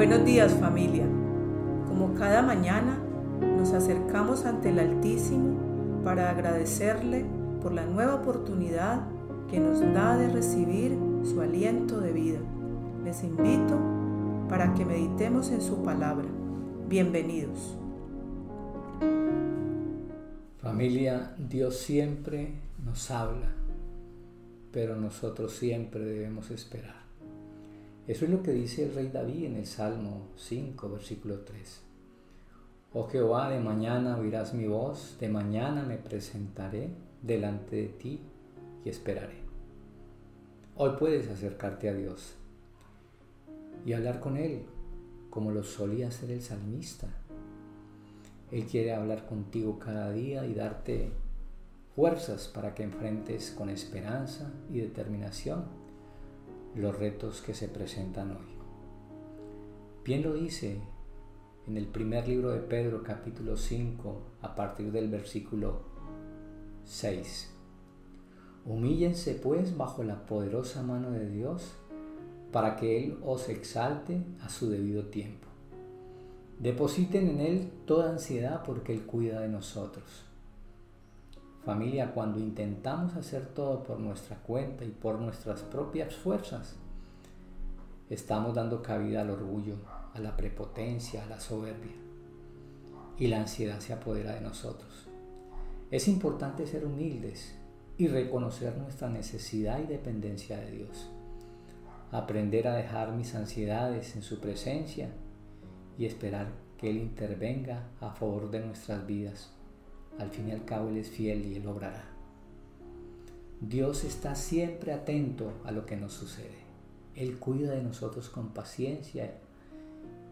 Buenos días familia. Como cada mañana nos acercamos ante el Altísimo para agradecerle por la nueva oportunidad que nos da de recibir su aliento de vida. Les invito para que meditemos en su palabra. Bienvenidos. Familia, Dios siempre nos habla, pero nosotros siempre debemos esperar. Eso es lo que dice el rey David en el Salmo 5, versículo 3. Oh Jehová, de mañana oirás mi voz, de mañana me presentaré delante de ti y esperaré. Hoy puedes acercarte a Dios y hablar con Él como lo solía hacer el salmista. Él quiere hablar contigo cada día y darte fuerzas para que enfrentes con esperanza y determinación los retos que se presentan hoy. Bien lo dice en el primer libro de Pedro capítulo 5 a partir del versículo 6. Humíllense pues bajo la poderosa mano de Dios para que Él os exalte a su debido tiempo. Depositen en Él toda ansiedad porque Él cuida de nosotros. Familia, cuando intentamos hacer todo por nuestra cuenta y por nuestras propias fuerzas, estamos dando cabida al orgullo, a la prepotencia, a la soberbia. Y la ansiedad se apodera de nosotros. Es importante ser humildes y reconocer nuestra necesidad y dependencia de Dios. Aprender a dejar mis ansiedades en su presencia y esperar que Él intervenga a favor de nuestras vidas al fin y al cabo Él es fiel y Él obrará. Dios está siempre atento a lo que nos sucede. Él cuida de nosotros con paciencia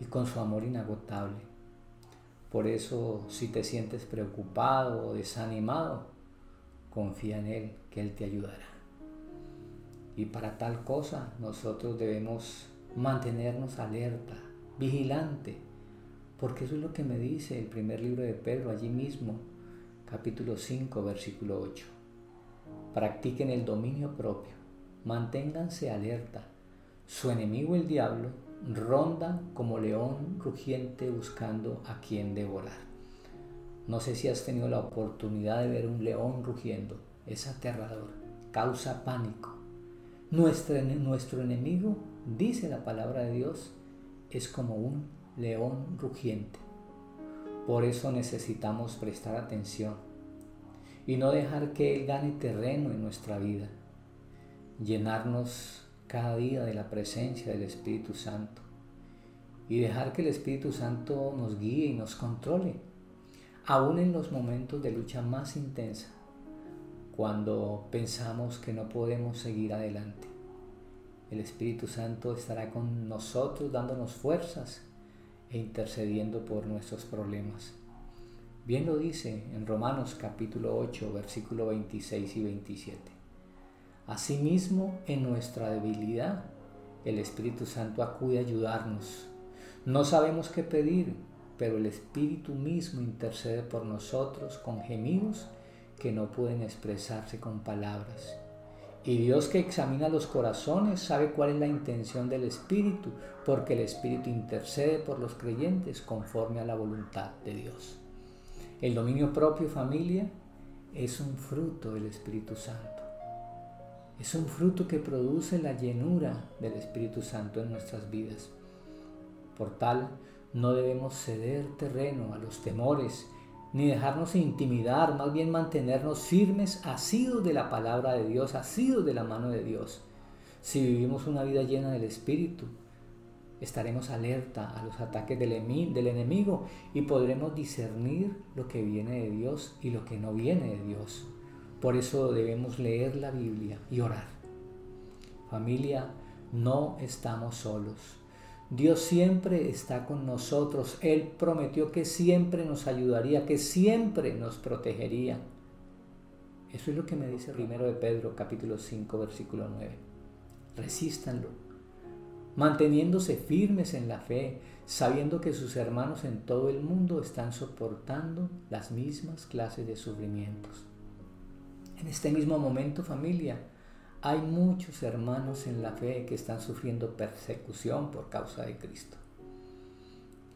y con su amor inagotable. Por eso, si te sientes preocupado o desanimado, confía en Él, que Él te ayudará. Y para tal cosa nosotros debemos mantenernos alerta, vigilante, porque eso es lo que me dice el primer libro de Pedro allí mismo, capítulo 5, versículo 8. Practiquen el dominio propio, manténganse alerta. Su enemigo el diablo ronda como león rugiente buscando a quien devorar. No sé si has tenido la oportunidad de ver un león rugiendo. Es aterrador, causa pánico. Nuestro, nuestro enemigo, dice la palabra de Dios, es como un león rugiente. Por eso necesitamos prestar atención y no dejar que Él gane terreno en nuestra vida. Llenarnos cada día de la presencia del Espíritu Santo y dejar que el Espíritu Santo nos guíe y nos controle, aún en los momentos de lucha más intensa, cuando pensamos que no podemos seguir adelante. El Espíritu Santo estará con nosotros dándonos fuerzas e intercediendo por nuestros problemas. Bien lo dice en Romanos capítulo 8, versículo 26 y 27. Asimismo, en nuestra debilidad, el Espíritu Santo acude a ayudarnos. No sabemos qué pedir, pero el Espíritu mismo intercede por nosotros con gemidos que no pueden expresarse con palabras. Y Dios que examina los corazones sabe cuál es la intención del Espíritu, porque el Espíritu intercede por los creyentes conforme a la voluntad de Dios. El dominio propio, familia, es un fruto del Espíritu Santo. Es un fruto que produce la llenura del Espíritu Santo en nuestras vidas. Por tal, no debemos ceder terreno a los temores ni dejarnos intimidar, más bien mantenernos firmes, asidos de la palabra de Dios, asidos de la mano de Dios. Si vivimos una vida llena del Espíritu, estaremos alerta a los ataques del, enemigo y podremos discernir lo que viene de Dios y lo que no viene de Dios. Por eso debemos leer la Biblia y orar. Familia, no estamos solos. Dios siempre está con nosotros. Él prometió que siempre nos ayudaría, que siempre nos protegería. Eso es lo que me dice primero de Pedro, capítulo 5, versículo 9. Resístanlo, manteniéndose firmes en la fe, sabiendo que sus hermanos en todo el mundo están soportando las mismas clases de sufrimientos. En este mismo momento, familia, hay muchos hermanos en la fe que están sufriendo persecución por causa de Cristo.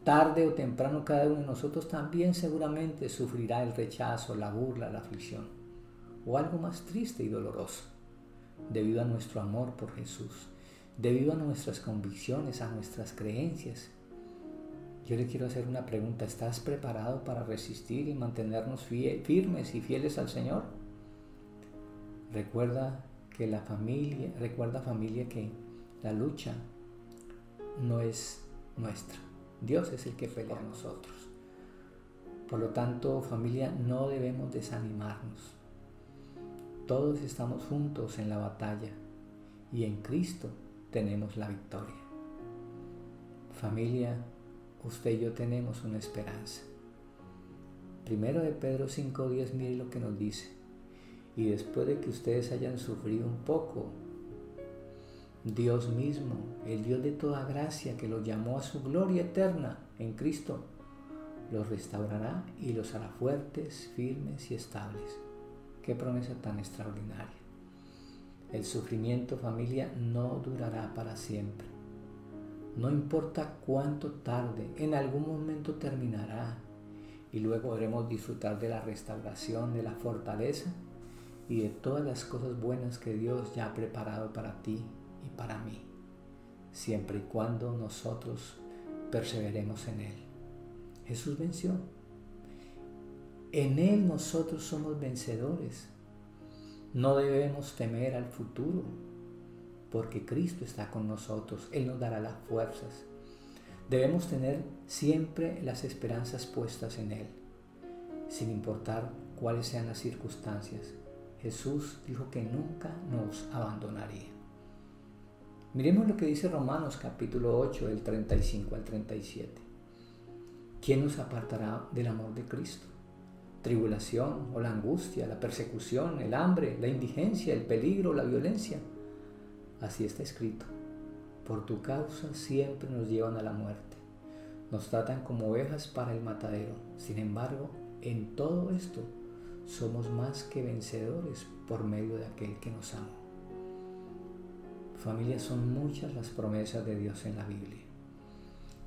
tarde o temprano cada uno de nosotros también seguramente sufrirá el rechazo, la burla, la aflicción o algo más triste y doloroso debido a nuestro amor por Jesús, debido a nuestras convicciones, a nuestras creencias. Yo le quiero hacer una pregunta, ¿estás preparado para resistir y mantenernos firmes y fieles al Señor? Recuerda que la familia, recuerda familia que la lucha no es nuestra. Dios es el que pelea a nosotros. Por lo tanto, familia, no debemos desanimarnos. Todos estamos juntos en la batalla y en Cristo tenemos la victoria. Familia, usted y yo tenemos una esperanza. Primero de Pedro 5.10, mire lo que nos dice. Y después de que ustedes hayan sufrido un poco, Dios mismo, el Dios de toda gracia que los llamó a su gloria eterna en Cristo, los restaurará y los hará fuertes, firmes y estables. Qué promesa tan extraordinaria. El sufrimiento, familia, no durará para siempre. No importa cuánto tarde, en algún momento terminará y luego podremos disfrutar de la restauración, de la fortaleza y de todas las cosas buenas que Dios ya ha preparado para ti y para mí, siempre y cuando nosotros perseveremos en Él. Jesús venció en Él nosotros somos vencedores. No debemos temer al futuro, porque Cristo está con nosotros. Él nos dará las fuerzas. Debemos tener siempre las esperanzas puestas en Él, sin importar cuáles sean las circunstancias. Jesús dijo que nunca nos abandonaría. Miremos lo que dice Romanos capítulo 8, del 35 al 37. ¿Quién nos apartará del amor de Cristo? tribulación o la angustia, la persecución, el hambre, la indigencia, el peligro, la violencia. Así está escrito. Por tu causa siempre nos llevan a la muerte. Nos tratan como ovejas para el matadero. Sin embargo, en todo esto somos más que vencedores por medio de aquel que nos ama. Familia, son muchas las promesas de Dios en la Biblia.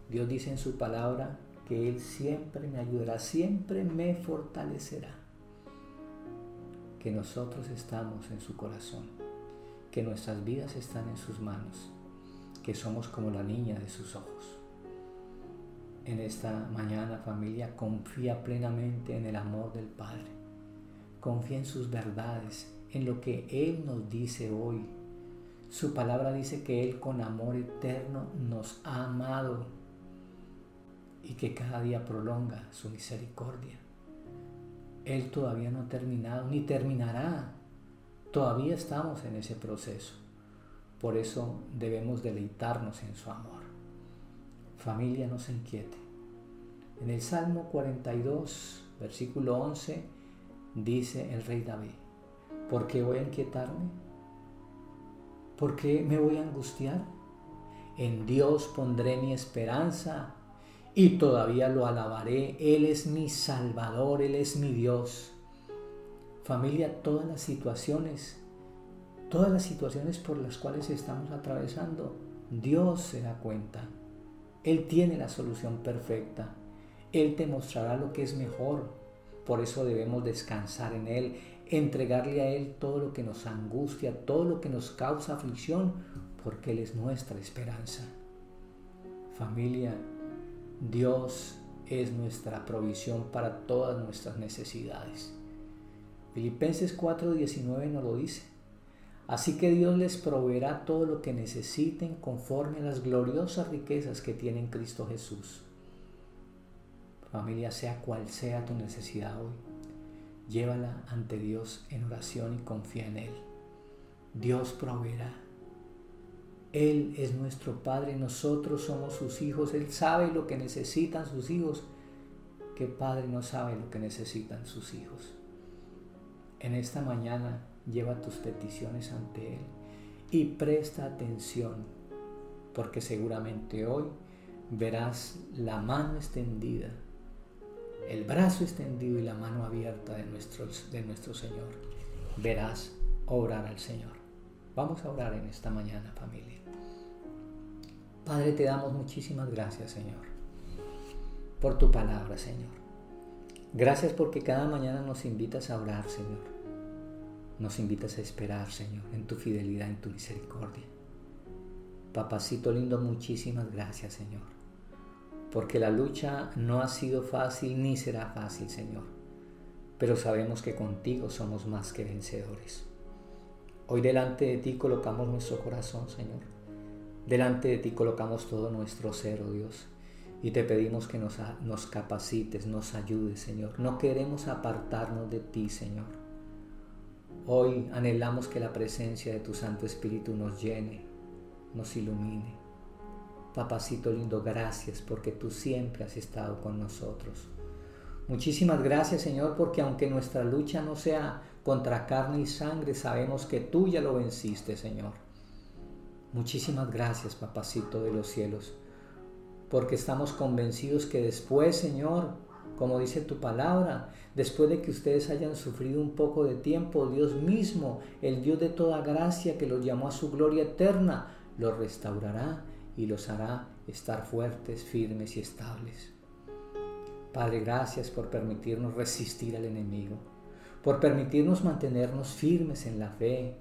Dios dice en su palabra que Él siempre me ayudará, siempre me fortalecerá. Que nosotros estamos en su corazón, que nuestras vidas están en sus manos, que somos como la niña de sus ojos. En esta mañana familia, confía plenamente en el amor del Padre. Confía en sus verdades, en lo que Él nos dice hoy. Su palabra dice que Él con amor eterno nos ha amado y que cada día prolonga su misericordia. Él todavía no ha terminado, ni terminará. Todavía estamos en ese proceso. Por eso debemos deleitarnos en su amor. Familia, no se inquiete. En el Salmo 42, versículo 11, dice el rey David, ¿por qué voy a inquietarme? ¿Por qué me voy a angustiar? En Dios pondré mi esperanza y todavía lo alabaré. Él es mi Salvador, Él es mi Dios. Familia, todas las situaciones, todas las situaciones por las cuales estamos atravesando, Dios se da cuenta. Él tiene la solución perfecta. Él te mostrará lo que es mejor. Por eso debemos descansar en Él, entregarle a Él todo lo que nos angustia, todo lo que nos causa aflicción, porque Él es nuestra esperanza. Familia, Dios es nuestra provisión para todas nuestras necesidades. Filipenses 4:19 nos lo dice. Así que Dios les proveerá todo lo que necesiten conforme a las gloriosas riquezas que tiene en Cristo Jesús. Familia, sea cual sea tu necesidad hoy, llévala ante Dios en oración y confía en Él. Dios proveerá. Él es nuestro Padre, nosotros somos sus hijos, Él sabe lo que necesitan sus hijos. ¿Qué Padre no sabe lo que necesitan sus hijos? En esta mañana lleva tus peticiones ante Él y presta atención, porque seguramente hoy verás la mano extendida, el brazo extendido y la mano abierta de nuestro, de nuestro Señor. Verás obrar al Señor. Vamos a orar en esta mañana, familia. Padre, te damos muchísimas gracias, Señor. por tu palabra, Señor. Gracias porque cada mañana nos invitas a orar, Señor. Nos invitas a esperar, Señor, en tu fidelidad, en tu misericordia. Papacito lindo, muchísimas gracias, Señor. Porque la lucha no ha sido fácil ni será fácil, Señor. Pero sabemos que contigo somos más que vencedores. Hoy delante de ti colocamos nuestro corazón, Señor. Delante de ti colocamos todo nuestro ser, oh Dios. Y te pedimos que nos, nos capacites, nos ayudes, Señor. No queremos apartarnos de ti, Señor. Hoy anhelamos que la presencia de tu Santo Espíritu nos llene, nos ilumine. Papacito lindo, gracias porque tú siempre has estado con nosotros. Muchísimas gracias Señor porque aunque nuestra lucha no sea contra carne y sangre, sabemos que tú ya lo venciste Señor. Muchísimas gracias Papacito de los cielos porque estamos convencidos que después Señor, como dice tu palabra, después de que ustedes hayan sufrido un poco de tiempo, Dios mismo, el Dios de toda gracia que los llamó a su gloria eterna, los restaurará y los hará estar fuertes, firmes y estables. Padre, gracias por permitirnos resistir al enemigo, por permitirnos mantenernos firmes en la fe,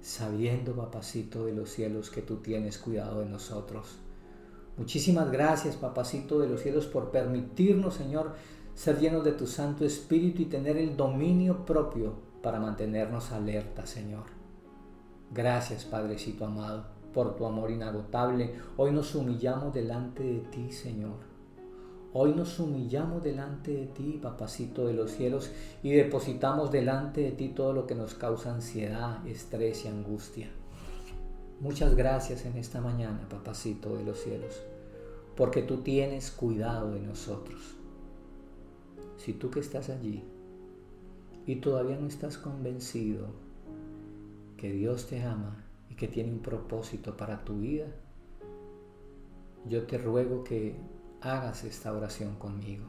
sabiendo, papacito de los cielos, que tú tienes cuidado de nosotros. Muchísimas gracias, papacito de los cielos, por permitirnos, Señor, ser llenos de tu Santo Espíritu y tener el dominio propio para mantenernos alerta, Señor. Gracias, Padrecito amado, por tu amor inagotable. Hoy nos humillamos delante de ti, Señor Hoy nos humillamos delante de ti, papacito de los cielos, y depositamos delante de ti todo lo que nos causa ansiedad, estrés y angustia. Muchas gracias en esta mañana, papacito de los cielos, porque tú tienes cuidado de nosotros. Si tú que estás allí y todavía no estás convencido que Dios te ama que tiene un propósito para tu vida, yo te ruego que hagas esta oración conmigo.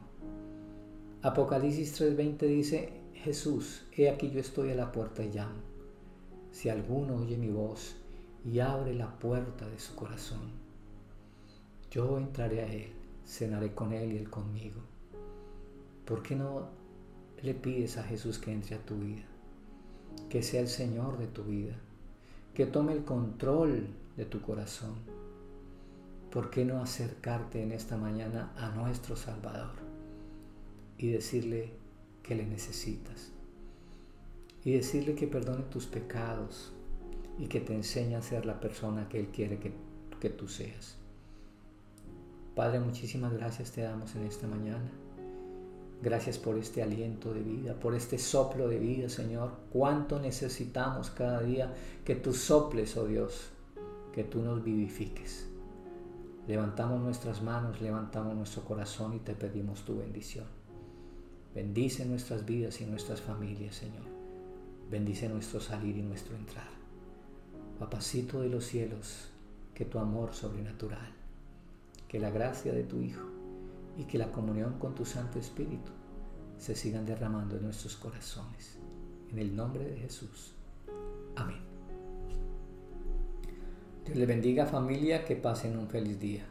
Apocalipsis 3:20 dice, Jesús, he aquí yo estoy a la puerta y llamo. Si alguno oye mi voz y abre la puerta de su corazón, yo entraré a él, cenaré con él y él conmigo. ¿Por qué no le pides a Jesús que entre a tu vida? Que sea el Señor de tu vida, que tome el control de tu corazón ¿por qué no acercarte en esta mañana a nuestro Salvador y decirle que le necesitas? Y decirle que perdone tus pecados y que te enseñe a ser la persona que Él quiere que, que tú seas. Padre, muchísimas gracias te damos en esta mañana. Gracias por este aliento de vida, por este soplo de vida, Señor. Cuánto necesitamos cada día que tú soples, oh Dios, que tú nos vivifiques. Levantamos nuestras manos, levantamos nuestro corazón y te pedimos tu bendición. Bendice nuestras vidas y nuestras familias, Señor. Bendice nuestro salir y nuestro entrar. Papacito de los cielos, que tu amor sobrenatural, que la gracia de tu Hijo y que la comunión con tu Santo Espíritu se sigan derramando en nuestros corazones. En el nombre de Jesús. Amén. Dios le bendiga familia, que pasen un feliz día.